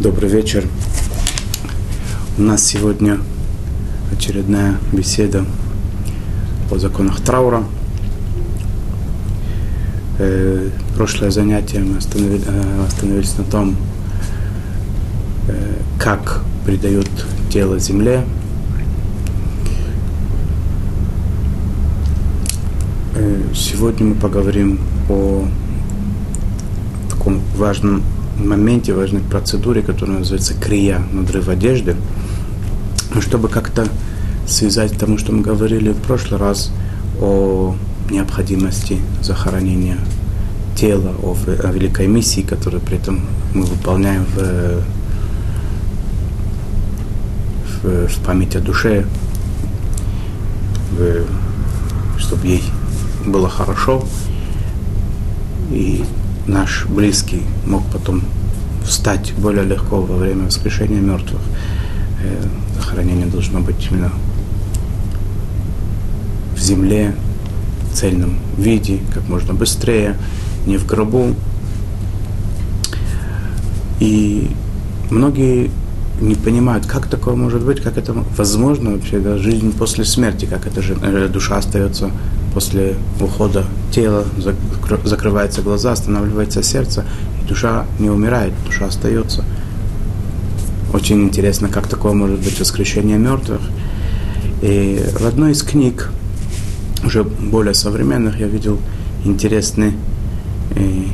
Добрый вечер. У нас сегодня очередная беседа о законах траура. Э, прошлое занятие мы остановили, э, остановились на том, э, как придают тело земле. Сегодня мы поговорим о таком важном моменте, важной процедуре, которая называется крия, надрыв одежды. Чтобы как-то связать тому, что мы говорили в прошлый раз о необходимости захоронения тела, о, о великой миссии, которую при этом мы выполняем в, в, в память о душе, в, чтобы ей было хорошо. И наш близкий мог потом встать более легко во время воскрешения мертвых. Э, захоронение должно быть именно в земле, в цельном виде, как можно быстрее, не в гробу. И многие не понимают, как такое может быть, как это возможно вообще, да, жизнь после смерти, как эта же, э, душа остается после ухода тела, закрываются глаза, останавливается сердце, и душа не умирает, душа остается. Очень интересно, как такое может быть воскрешение мертвых. И в одной из книг, уже более современных, я видел интересный, э,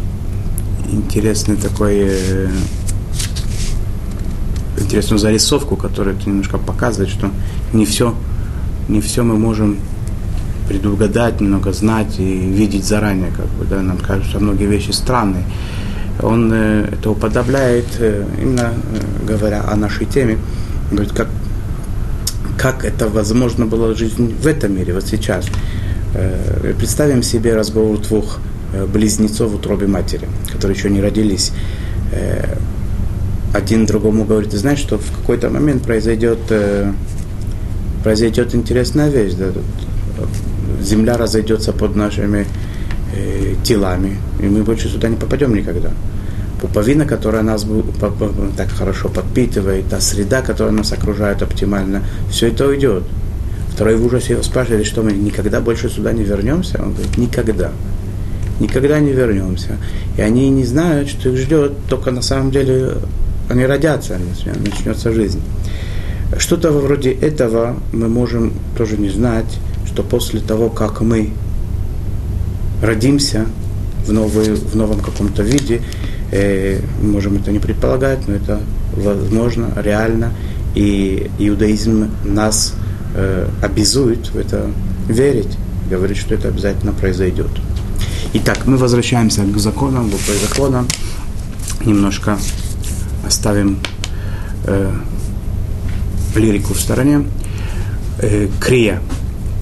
интересный такой, э, интересную зарисовку, которая немножко показывает, что не все, не все мы можем предугадать, немного знать и видеть заранее, как бы, да, нам кажутся многие вещи странные. Он э, это уподобляет, э, именно э, говоря о нашей теме, говорит, как, как это возможно было жизнь в этом мире, вот сейчас. Э, представим себе разговор двух э, близнецов в утробе матери, которые еще не родились. Э, один другому говорит, ты знаешь, что в какой-то момент произойдет, э, произойдет интересная вещь. Да, земля разойдется под нашими э, телами, и мы больше сюда не попадем никогда. Пуповина, которая нас так хорошо подпитывает, та среда, которая нас окружает оптимально, все это уйдет. Второй в ужасе его спрашивали, что мы никогда больше сюда не вернемся. Он говорит, никогда. Никогда не вернемся. И они не знают, что их ждет, только на самом деле они родятся, начнется жизнь. Что-то вроде этого мы можем тоже не знать, что после того, как мы родимся в, новый, в новом каком-то виде, э, можем это не предполагать, но это возможно, реально, и иудаизм нас э, обязует в это верить, говорит, что это обязательно произойдет. Итак, мы возвращаемся к законам, к законам, немножко оставим э, лирику в стороне. Э, крия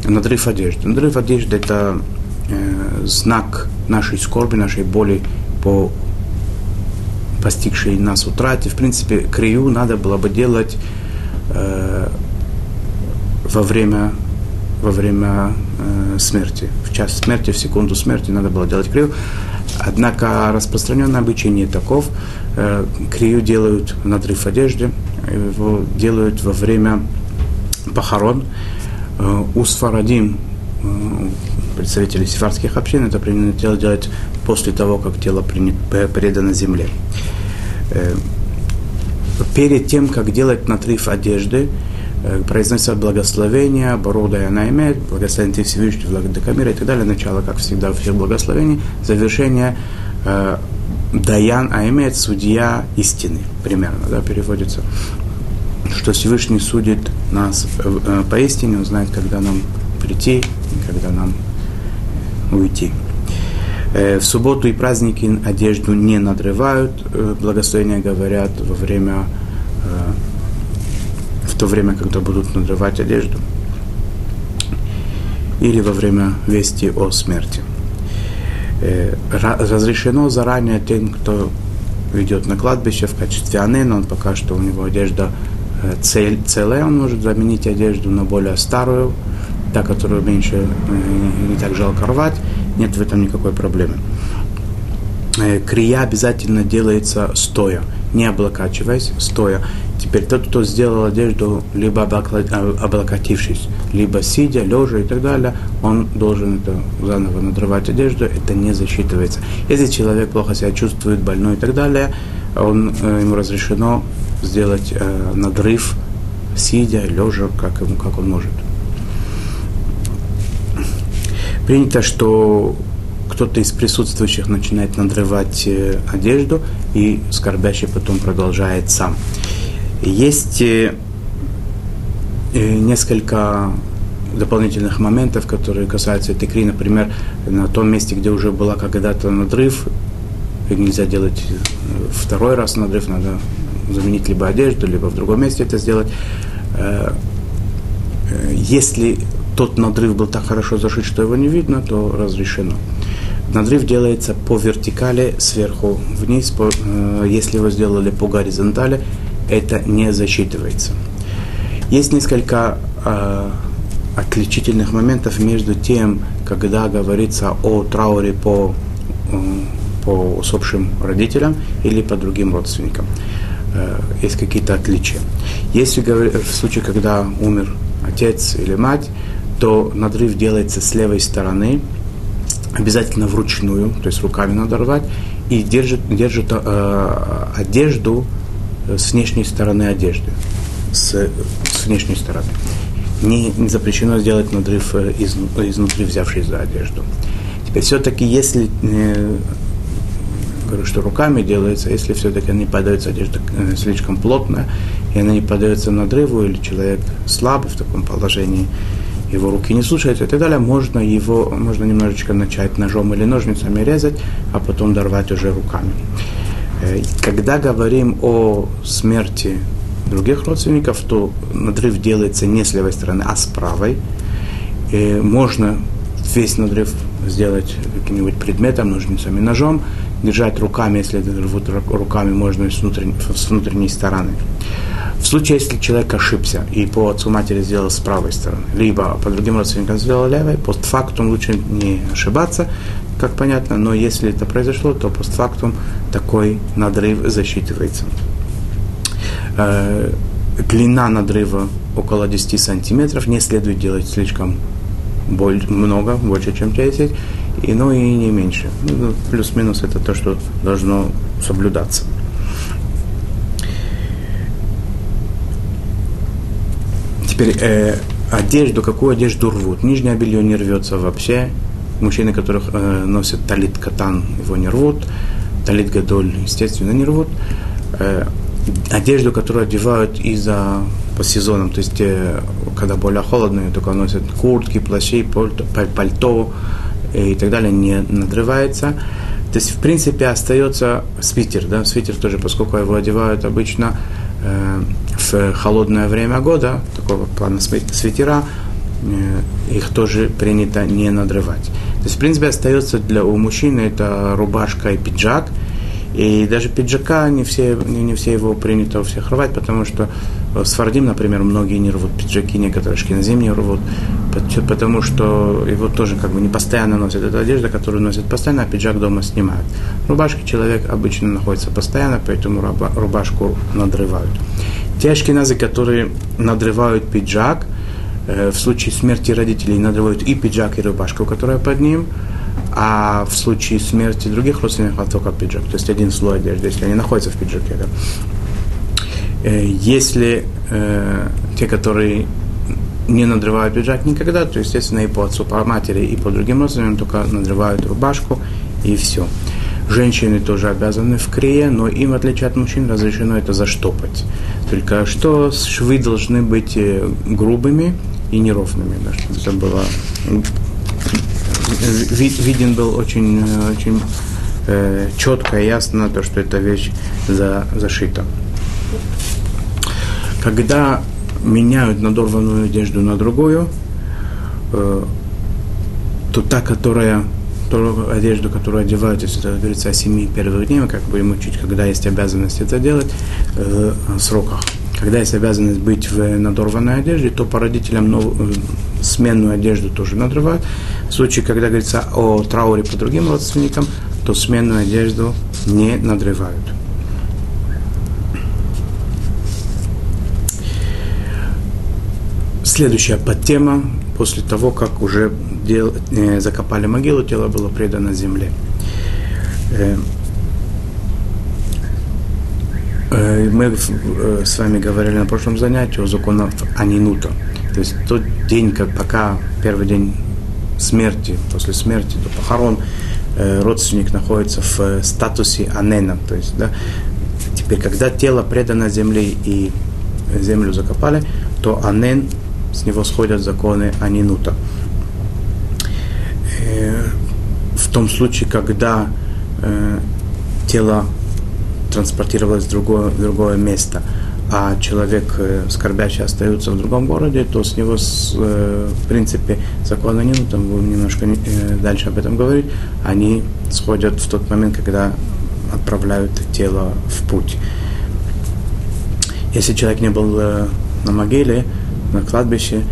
надрыв одежды. Надрыв одежды – это э, знак нашей скорби, нашей боли по постигшей нас утрате. В принципе, крию надо было бы делать э, во время, во время э, смерти. В час смерти, в секунду смерти надо было делать крию. Однако распространенное обычай таков. Э, крию делают надрыв одежды, его делают во время похорон. У Сфарадим, э, представителей сефардских общин, это принято делать после того, как тело предано земле. Э, перед тем, как делать натрив одежды, произносится благословение, Борода она имеет, благословение ты Всевышний, Владыкамира и так далее, начало, как всегда, всех благословений, завершение Даян, а имеет судья истины, примерно, да, переводится что Всевышний судит нас э, поистине, он знает, когда нам прийти и когда нам уйти. Э, в субботу и праздники одежду не надрывают, э, благословения говорят во время, в то время, когда будут надрывать одежду, или во время вести о смерти. Разрешено заранее тем, кто идет на кладбище в качестве анена, он пока что у него одежда цель, целая, он может заменить одежду на более старую, та, которую меньше, э, не так жалко рвать, нет в этом никакой проблемы. э, крия обязательно делается стоя, не облокачиваясь, стоя. Теперь тот, кто сделал одежду, либо облокотившись, либо сидя, лежа и так далее, он должен это заново надрывать одежду, это не засчитывается. Если человек плохо себя чувствует, больной и так далее, он, э, ему разрешено сделать э, надрыв, сидя, лежа, как, ему, как он может. Принято, что кто-то из присутствующих начинает надрывать э, одежду, и скорбящий потом продолжает сам. Есть э, э, несколько дополнительных моментов, которые касаются этой кри. Например, на том месте, где уже была когда-то надрыв, нельзя делать второй раз надрыв, надо заменить либо одежду, либо в другом месте это сделать. Если тот надрыв был так хорошо зашит, что его не видно, то разрешено. Надрыв делается по вертикали сверху вниз, по, э, если его сделали по горизонтали, это не засчитывается. Есть несколько э, отличительных моментов между тем, когда говорится о трауре по, э, по усопшим родителям или по другим родственникам. Э, есть какие-то отличия. Если в случае, когда умер отец или мать, то надрыв делается с левой стороны, обязательно вручную, то есть руками надо рвать, и держит, держит э, одежду с внешней стороны одежды, с, с внешней стороны. Не, не запрещено сделать надрыв э, из, изнутри, взявшись за одежду. Теперь все-таки, если э, говорю, что руками делается, если все-таки не подается одежда э, слишком плотная, и она не подается надрыву, или человек слабый в таком положении, его руки не слушаются и так далее, можно его, можно немножечко начать ножом или ножницами резать, а потом дорвать уже руками. Э, когда говорим о смерти других родственников, то надрыв делается не с левой стороны, а с правой. И э, можно весь надрыв сделать каким-нибудь предметом, ножницами, ножом, держать руками, если рвут руками, можно с внутренней, с внутренней стороны. В случае, если человек ошибся и по отцу матери сделал с правой стороны, либо по другим родственникам сделал левой, постфактум лучше не ошибаться, как понятно, но если это произошло, то постфактум такой надрыв засчитывается. Э, длина надрыва около 10 сантиметров, не следует делать слишком много, больше, чем 10, и, но и не меньше. Ну, плюс-минус это то, что должно соблюдаться. Теперь э, одежду, какую одежду рвут? Нижнее белье не рвется вообще. Мужчины, которых э, носят талит катан, его не рвут. Талит гадоль, естественно, не рвут. Э, одежду, которую одевают из-за по сезонам, то есть э, когда более холодно, только носят куртки, плащи, пальто, пальто и так далее, не надрывается. То есть, в принципе, остается свитер, да, свитер тоже, поскольку его одевают обычно Э, в холодное время года, такого плана свитера, э, их тоже принято не надрывать. То есть, в принципе, остается для у мужчины это рубашка и пиджак. И даже пиджака не все, не все его принято у всех рвать, потому что с Фардим, например, многие не рвут пиджаки, некоторые шкиназим не рвут, потому что его тоже как бы не постоянно носят. Это одежда, которую носят постоянно, а пиджак дома снимают. Рубашки человек обычно находится постоянно, поэтому рубашку надрывают. Те ашкеназы, которые надрывают пиджак, э, в случае смерти родителей надрывают и пиджак, и рубашку, которая под ним, а в случае смерти других родственников только пиджак, то есть один слой одежды, если они находятся в пиджаке. Да. Э, если э, те, которые не надрывают пиджак никогда, то, естественно, и по отцу, по матери, и по другим родственникам только надрывают рубашку, и все. Женщины тоже обязаны в крее, но им, в отличие от мужчин, разрешено это заштопать. Только что швы должны быть э, грубыми и неровными, да, чтобы это было виден был очень, очень э, четко и ясно то, что эта вещь за, зашита. Когда меняют надорванную одежду на другую, э, то та, которая ту одежду, которую одевают, если это говорится о семи первых днях, как будем учить, когда есть обязанность это делать, э, сроках. Когда есть обязанность быть в надорванной одежде, то по родителям новую, э, сменную одежду тоже надрывают. В случае, когда говорится о трауре по другим родственникам, то сменную одежду не надрывают. Следующая подтема, после того, как уже дел, э, закопали могилу, тело было предано земле. Э, мы э, с вами говорили на прошлом занятии о законах Анинута. То есть тот день, как пока первый день смерти, после смерти до похорон, э, родственник находится в э, статусе анена. То есть, да, теперь, когда тело предано земле и землю закопали, то анен, с него сходят законы анинута. Э, в том случае, когда тело транспортировалось в другое, в другое место – а человек э, скорбящий остается в другом городе, то с него, э, в принципе, закона нет, там будем немножко э, дальше об этом говорить, они сходят в тот момент, когда отправляют тело в путь. Если человек не был на могиле, на кладбище,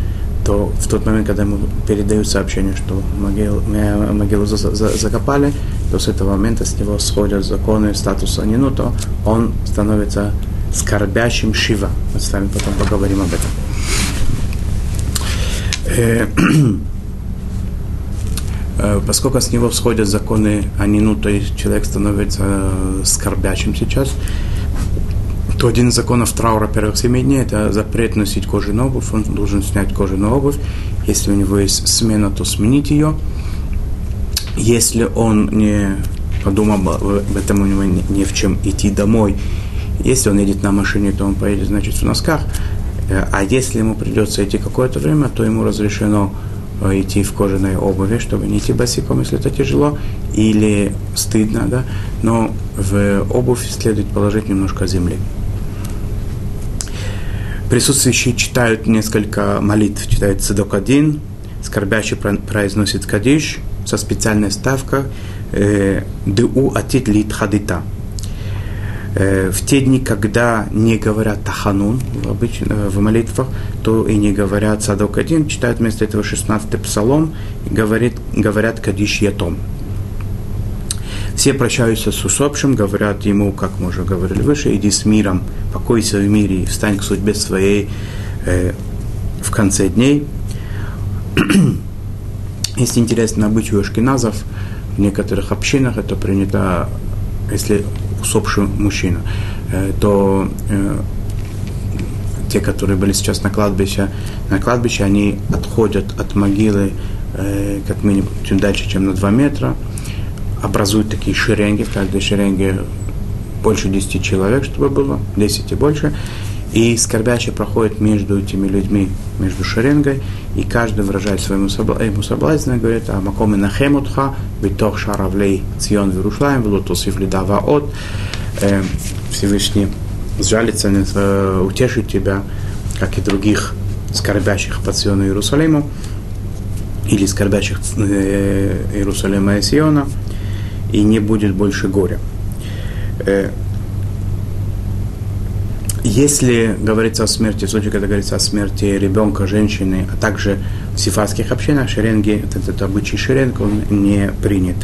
то в тот момент, когда ему передают сообщение, что могилу, могилу за, за, закопали, то с этого момента с него сходят законы статуса не ну, то он становится скорбящим Шива. Мы с вами потом поговорим об этом. Э, э, поскольку с него всходят законы Анину, то есть человек становится э, скорбящим сейчас, то один из законов траура первых семи дней – это запрет носить кожаную обувь. Он должен снять кожаную обувь. Если у него есть смена, то сменить ее. Если он не подумал об этом, у него не в чем идти домой, если он едет на машине, то он поедет, значит, в носках. А если ему придется идти какое-то время, то ему разрешено э, идти в кожаной обуви, чтобы не идти босиком, если это тяжело или стыдно, да, но в обувь следует положить немножко земли. Присутствующие читают несколько молитв, читают Цедок один, скорбящий произносит Кадиш со специальной ставкой э, «Ду атит лит хадита», Э, в те дни, когда не говорят Таханун в, обычно, в молитвах, то и не говорят Садок один, читают вместо этого 16-й псалом говорит, говорят Кадиш Ятом. Все прощаются с усопшим, говорят ему, как мы уже говорили выше, иди с миром, покойся в мире и встань к судьбе своей э, в конце дней. Есть интересный обычай у ашкеназов, в некоторых общинах это принято, если усопший мужчина, э, то э, те, которые были сейчас на кладбище, на кладбище, они отходят от могилы э, как минимум чуть дальше, чем на 2 метра, образуют такие шеренги, в каждой шеренге больше 10 человек, чтобы было, 10 и больше, и скорбящий проходит между этими людьми, между шеренгой, и каждый выражает своему ему соблазн, говорит, а макомы нахемутха, битох шаравлей цион вирушлаем, велутусив лидава от. Э, Всевышний сжалится, э, утешит тебя, как и других скорбящих по Сиону Иерусалиму, или скорбящих э, Иерусалима и Сиона, и не будет больше горя. Если говорится о смерти, в случае, когда говорится о смерти ребенка, женщины, а также в сифатских общинах, шеренги, этот, этот обычай шеренг, он не принят.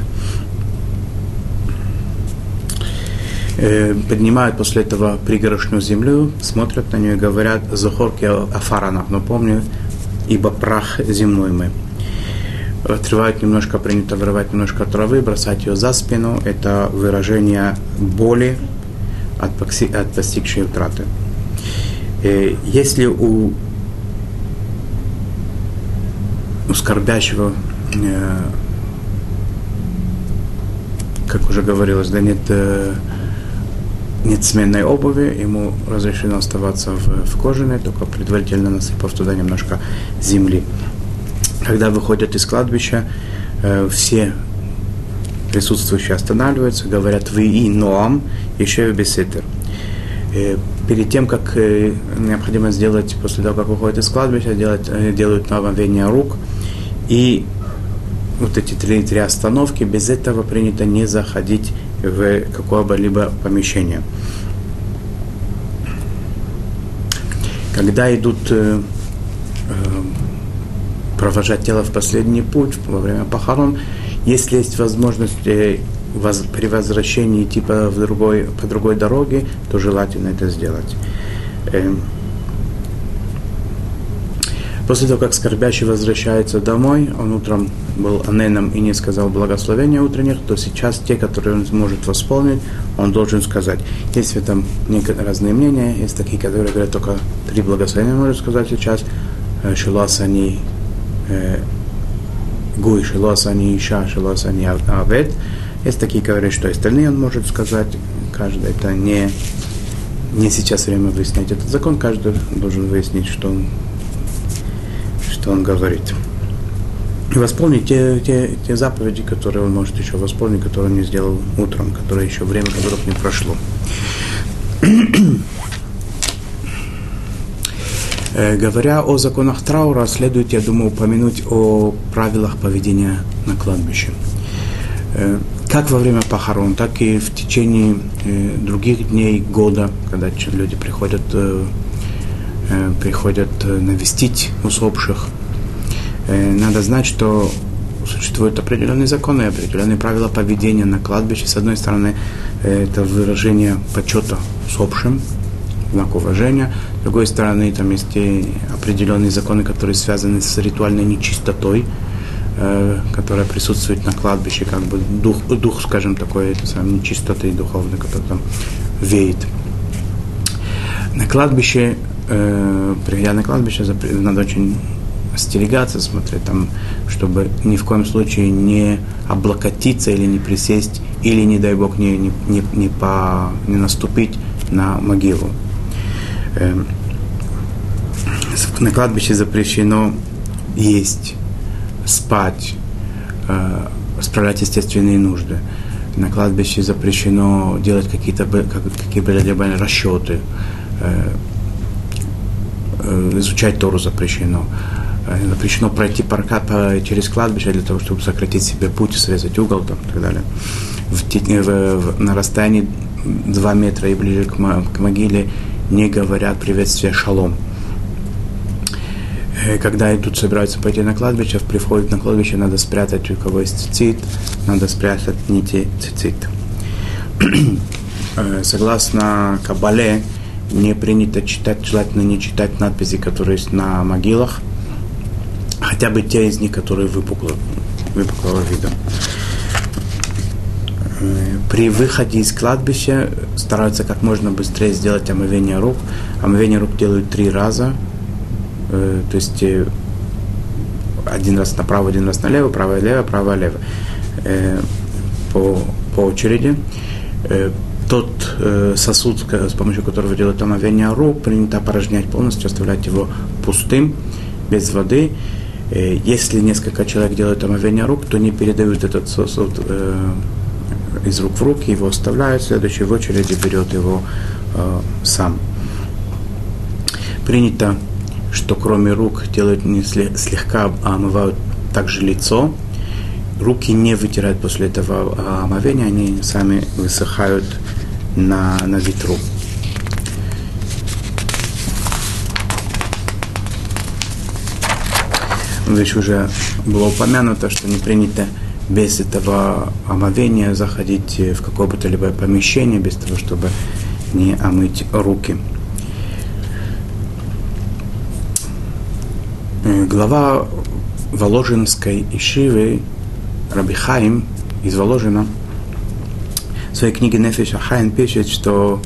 Э, поднимают после этого пригорошную землю, смотрят на нее и говорят «Захорки афаранах», но помню, ибо прах земной мы. Отрывают немножко, принято вырывать немножко травы, бросать ее за спину. Это выражение боли, от, от постигшей утраты. Э, если у, у скорбящего, э, как уже говорилось, да нет, э, нет сменной обуви, ему разрешено оставаться в, в кожаной, только предварительно насыпав туда немножко земли. Когда выходят из кладбища, все присутствующие останавливаются, говорят «Вы и Ноам, еще и Беситер». Э, перед тем, как э, необходимо сделать, после того, как выходит из кладбища, делать, э, делают омовение рук. И вот эти три, три остановки, без этого принято не заходить в какое-либо помещение. Когда идут э, э, провожать тело в последний путь во время похорон, если есть возможность э, воз, при возвращении типа в другой, по другой дороге, то желательно это сделать. Эм, После того, как скорбящий возвращается домой, он утром был аненом и не сказал благословения утренних, то сейчас те, которые он сможет восполнить, он должен сказать. Есть в этом разные мнения, есть такие, которые говорят, только три благословения может сказать сейчас. Э, Шиласани Гуй, Шиласани Иша, Шиласани Авет. Есть такие, которые, что остальные он может сказать. Каждый это не, не сейчас время выяснять этот закон, каждый должен выяснить, что он что он говорит. И восполнить те, те, те заповеди, которые он может еще восполнить, которые он не сделал утром, которые еще время которых не прошло. Э, говоря о законах траура, следует, я думаю, упомянуть о правилах поведения на кладбище. Э, как во время похорон, так и в течение э, других дней года, когда люди приходят приходят навестить усопших. Надо знать, что существуют определенные законы, определенные правила поведения на кладбище. С одной стороны, это выражение почета усопшим, знак уважения. С другой стороны, там есть определенные законы, которые связаны с ритуальной нечистотой, которая присутствует на кладбище, как бы дух, дух скажем, такой самой нечистоты духовной, который там веет. На кладбище э, приходя на кладбище, надо очень остерегаться, смотреть там, чтобы ни в коем случае не облокотиться или не присесть, или, не дай Бог, не, не, не, по, не наступить на могилу. Э, на кладбище запрещено есть, спать, э, справлять естественные нужды. На кладбище запрещено делать какие-то какие-либо расчеты, э, Э, изучать Тору запрещено. Э, запрещено пройти парка, через кладбище для того, чтобы сократить себе путь, срезать угол там, и так далее. В, в, в, на расстоянии 2 метра и ближе к, к могиле не говорят приветствие шалом. Э, когда идут, собираются пойти на кладбище, при входе на кладбище надо спрятать, у кого есть цицит, надо спрятать нити цицит. Согласно Кабале, не принято читать, желательно не читать надписи, которые есть на могилах, хотя бы те из них, которые выпукло, выпуклого вида. Э, при выходе из кладбища стараются как можно быстрее сделать омовение рук. Омовение рук делают три раза, э, то есть э, один раз направо, один раз налево, право-лево, право-лево, по, по очереди тот э, сосуд, с помощью которого делают омовение рук, принято опорожнять полностью, оставлять его пустым, без воды. Э, если несколько человек делают омовение рук, то не передают этот сосуд э, из рук в руки, его оставляют, следующий в очереди берет его э, сам. Принято, что кроме рук делают не слегка, а омывают также лицо, руки не вытирают после этого омовения, они сами высыхают на, на ветру. Здесь уже было упомянуто, что не принято без этого омовения заходить в какое бы то либо помещение, без того, чтобы не омыть руки. Э, глава Воложинской Ишивы Рабихаим из Воложина – в своей книге Нефиш Ахайн пишет, что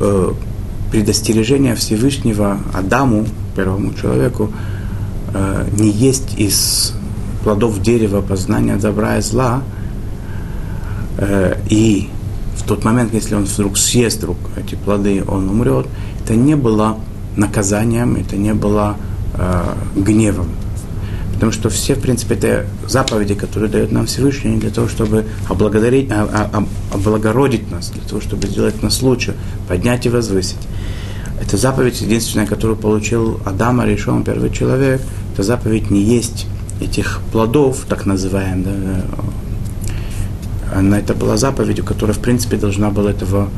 э, предостережение Всевышнего Адаму, первому человеку, э, не есть из плодов дерева познания добра и зла, э, и в тот момент, если он вдруг съест вдруг эти плоды, он умрет, это не было наказанием, это не было э, гневом. Потому что все, в принципе, это заповеди, которые дает нам Всевышний, для того, чтобы облагодарить, а, а, облагородить нас, для того, чтобы сделать нас лучше, поднять и возвысить. Это заповедь единственная, которую получил Адам, решен первый человек. Это заповедь не есть этих плодов, так называемых. Да, это была заповедь, которая, в принципе, должна была этого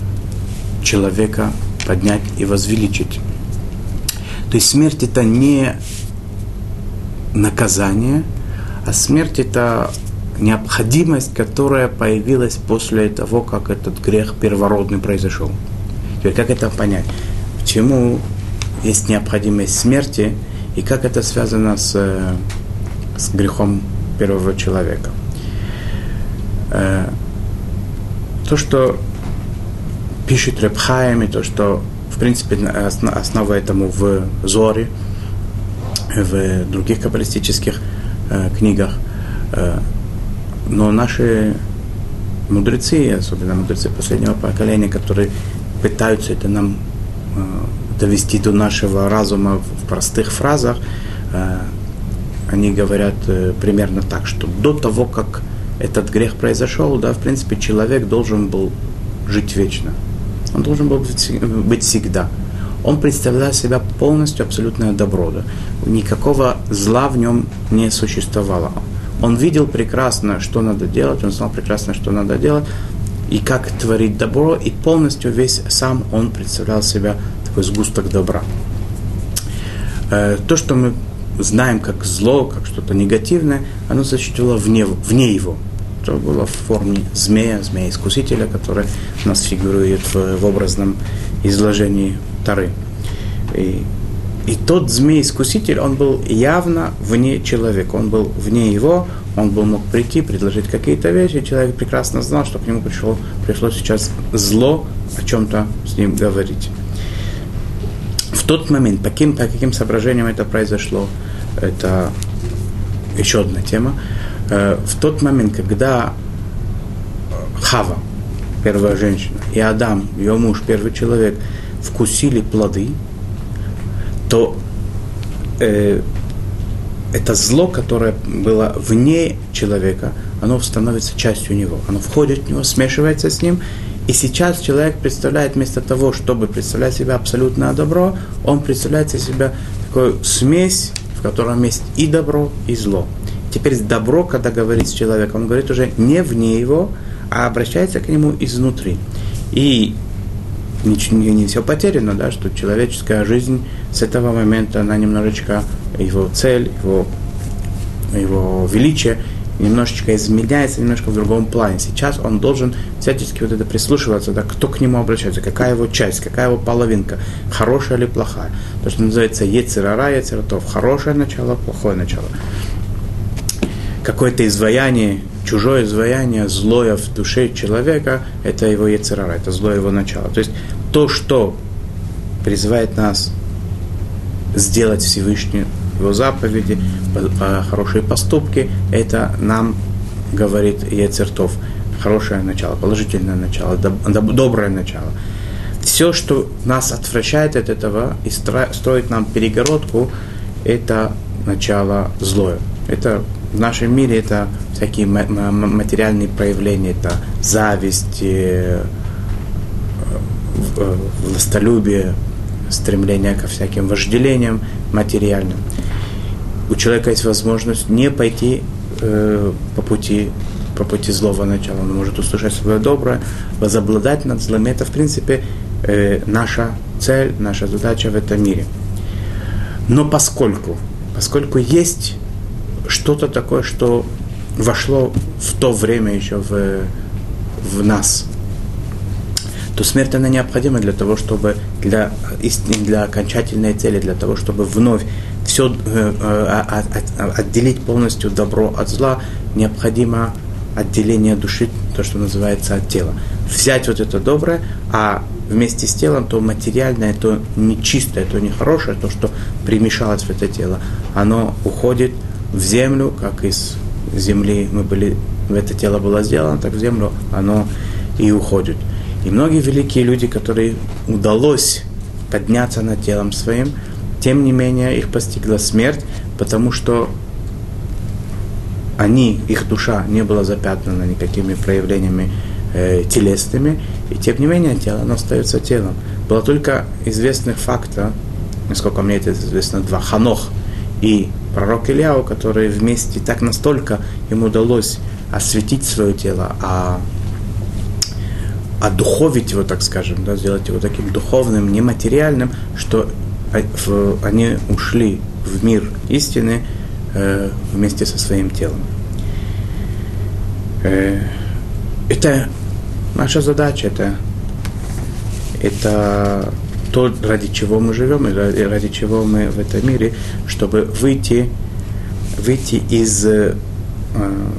человека поднять и возвеличить. То есть смерть это не наказание, а смерть это необходимость, которая появилась после того, как этот грех первородный произошел. Теперь как это понять? Почему есть необходимость смерти и как это связано с, с грехом первого человека? Э, то, что пишет Репхаем, и то, что, в принципе, основа этому в Зоре, в других каббалистических э, книгах. Э, но наши мудрецы, особенно мудрецы последнего поколения, которые пытаются это нам довести до нашего разума в простых фразах, они говорят э, примерно так, что до того, как этот грех произошел, да, в принципе, человек должен был жить вечно. Он должен был быть всегда. Он представлял себя полностью абсолютное добро. Да? Никакого зла в нем не существовало. Он видел прекрасно, что надо делать, он знал прекрасно, что надо делать, и как творить добро, и полностью весь сам он представлял себя такой сгусток добра. Э, то, что мы знаем как зло, как что-то негативное, оно существовало вне, вне его. Это было в форме змея, змея-искусителя, который у нас фигурирует в, в образном изложении Тары. И, и тот змей-искуситель, он был явно вне человека, он был вне его, он был мог прийти, предложить какие-то вещи, человек прекрасно знал, что к нему пришло, пришло сейчас зло о чем-то с ним говорить. В тот момент, по каким, по каким соображениям это произошло, это еще одна тема. Э, в тот момент, когда Хава, первая женщина, и Адам, ее муж, первый человек, вкусили плоды, то э, это зло, которое было вне человека, оно становится частью него. Оно входит в него, смешивается с ним. И сейчас человек представляет вместо того, чтобы представлять себя абсолютное добро, он представляет себя такую смесь, в котором есть и добро, и зло. Теперь добро, когда говорит с человеком, он говорит уже не вне его, а обращается к нему изнутри. И ничего, не, все потеряно, да, что человеческая жизнь с этого момента, она немножечко, его цель, его, его величие немножечко изменяется, немножко в другом плане. Сейчас он должен всячески вот это прислушиваться, да, кто к нему обращается, какая его часть, какая его половинка, хорошая или плохая. То, что называется ецерара, ецератов, хорошее начало, плохое начало. Какое-то изваяние, чужое изваяние, злое в душе человека, это его ецерара, это злое его начало. То есть то, что призывает нас сделать Всевышний его заповеди, хорошие поступки, это нам говорит Ецертов. Хорошее начало, положительное начало, доброе начало. Все, что нас отвращает от этого и строит нам перегородку, это начало злое. Это в нашем мире это всякие материальные проявления, это зависть, э, э, властолюбие, стремление ко всяким вожделениям материальным. У человека есть возможность не пойти э, по пути по пути злого начала. Он может услышать свое доброе, возобладать над злом. Это, в принципе, э, наша цель, наша задача в этом мире. Но поскольку, поскольку есть что-то такое, что вошло в то время еще в, в нас, то смерть она необходима для того, чтобы для, для окончательной цели, для того, чтобы вновь все э, э, а, а, а, отделить полностью добро от зла, необходимо отделение души, то, что называется от тела. Взять вот это доброе, а вместе с телом то материальное, то нечистое, то нехорошее, то, что примешалось в это тело, оно уходит в землю, как из земли мы были, это тело было сделано, так в землю оно и уходит. И многие великие люди, которые удалось подняться над телом своим, тем не менее их постигла смерть, потому что они, их душа не была запятнана никакими проявлениями э, телесными, и тем не менее тело, оно остается телом. Было только известных факта, насколько мне это известно, два, Ханох и пророк Ильяу, которые вместе так настолько им удалось осветить свое тело, а одуховить его, так скажем, да, сделать его таким духовным, нематериальным, что они ушли в мир истины э, вместе со своим телом. Э, это наша задача, это, это то, ради чего мы живем и ради, чего мы в этом мире, чтобы выйти, выйти из э,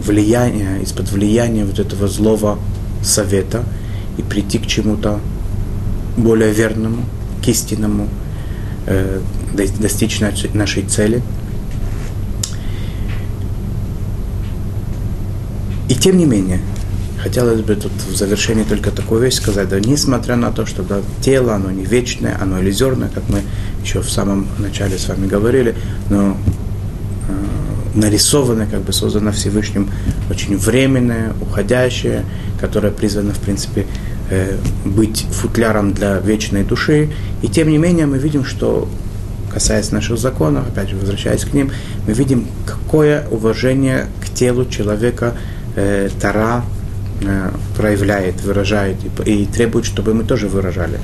влияния, из-под влияния вот этого злого совета и прийти к чему-то более верному, к истинному, достичь нашей цели. И тем не менее, хотелось бы тут в завершении только такую вещь сказать, да, несмотря на то, что да, тело, оно не вечное, оно иллюзорное, как мы еще в самом начале с вами говорили, но э, нарисовано, как бы создано Всевышним, очень временное, уходящее, которое призвано, в принципе, э, быть футляром для вечной души. И тем не менее мы видим, что касаясь наших законов, опять же, возвращаясь к ним, мы видим, какое уважение к телу человека э, Тара э, проявляет, выражает и, и требует, чтобы мы тоже выражали.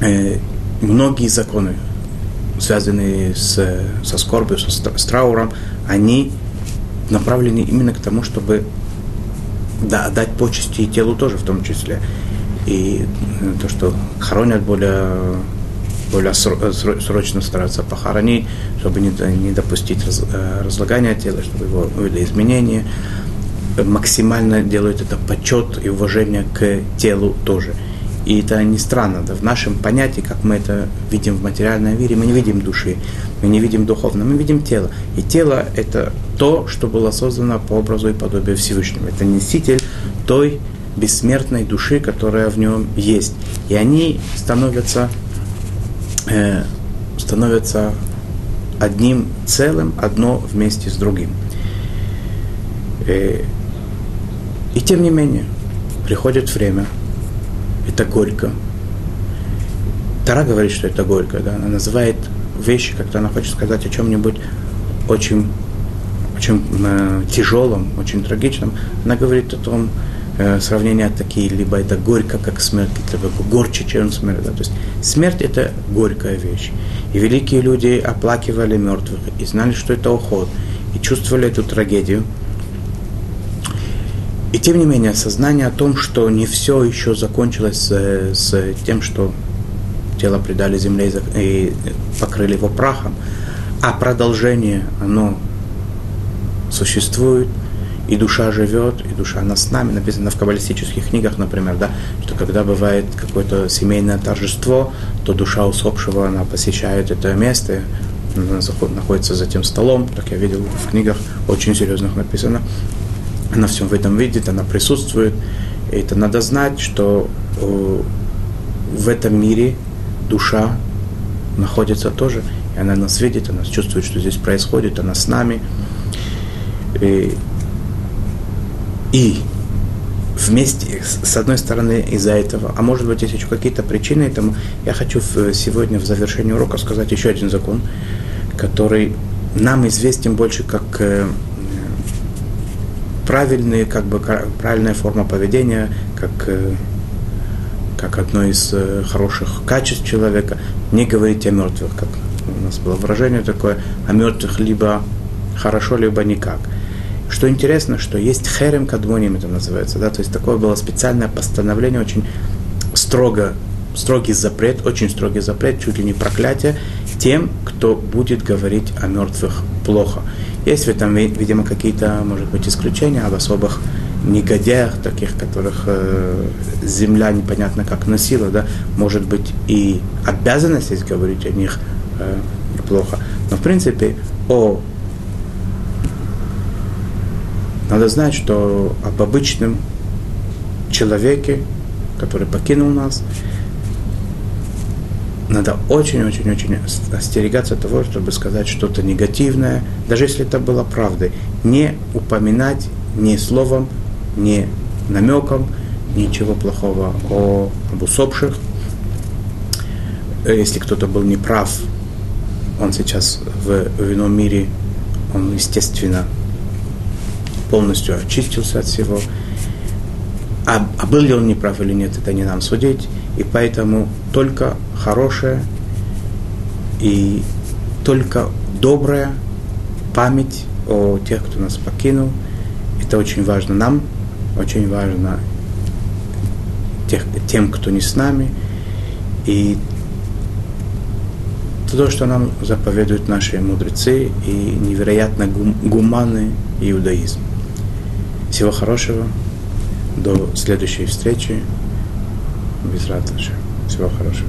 Э, многие законы, связанные с, со скорбью, со, с трауром, они направлены именно к тому, чтобы да, дать почести и телу тоже в том числе. И э, то, что хоронят более более срочно стараться похоронить, чтобы не, не допустить раз, э, разлагания тела, чтобы его были изменения. Максимально делают это почет и уважение к телу тоже. И это не странно, да, в нашем понятии, как мы это видим в материальном мире, мы не видим души, мы не видим духовно, мы видим тело. И тело – это то, что было создано по образу и подобию Всевышнего. Это носитель той бессмертной души, которая в нем есть. И они становятся, э, становятся одним целым, одно вместе с другим. Э, и тем не менее, приходит время – это горько. Тара говорит, что это горько, да, она называет вещи, когда она хочет сказать о чем-нибудь очень, очень э, тяжелом, очень трагичном, она говорит о том, э, сравнения такие, либо это горько, как смерть, либо горче, чем смерть. Да? То есть смерть – это горькая вещь. И великие люди оплакивали мертвых и знали, что это уход, и чувствовали эту трагедию – и тем не менее, осознание о том, что не все еще закончилось с, с тем, что тело предали земле и покрыли его прахом, а продолжение, оно существует, и душа живет, и душа она с нами. Написано в каббалистических книгах, например, да, что когда бывает какое-то семейное торжество, то душа усопшего, она посещает это место, она находится за тем столом, так я видел в книгах, очень серьезных написано, она всем в этом видит, она присутствует. И это надо знать, что э, в этом мире душа находится тоже, и она нас видит, она чувствует, что здесь происходит, она с нами. И, и вместе, с одной стороны, из-за этого, а может быть, есть еще какие-то причины этому, я хочу сегодня в завершении урока сказать еще один закон, который нам известен больше как э, правильные, как бы, правильная форма поведения, как, э, как одно из э, хороших качеств человека, не говорить о мертвых, как у нас было выражение такое, о мертвых либо хорошо, либо никак. Что интересно, что есть херем кадмоним, это называется, да, то есть такое было специальное постановление, очень строго, строгий запрет, очень строгий запрет, чуть ли не проклятие тем, кто будет говорить о мертвых плохо. Есть в этом, видимо, какие-то, может быть, исключения об особых негодяях, таких, которых э, земля непонятно как носила, да, может быть, и обязанность есть говорить о них э, плохо. Но, в принципе, о надо знать, что об обычном человеке, который покинул нас, надо очень-очень-очень остерегаться того, чтобы сказать что-то негативное, даже если это было правдой. Не упоминать ни словом, ни намеком ничего плохого о, об усопших. Если кто-то был неправ, он сейчас в, в ином мире, он, естественно, полностью очистился от всего. А, а был ли он неправ или нет, это не нам судить. И поэтому только хорошее и только добрая память о тех, кто нас покинул, Это очень важно нам, очень важно тех, тем, кто не с нами. И то, что нам заповедуют наши мудрецы и невероятно гум, гуманный иудаизм. Всего хорошего. До следующей встречи. Без радости. Всего хорошего.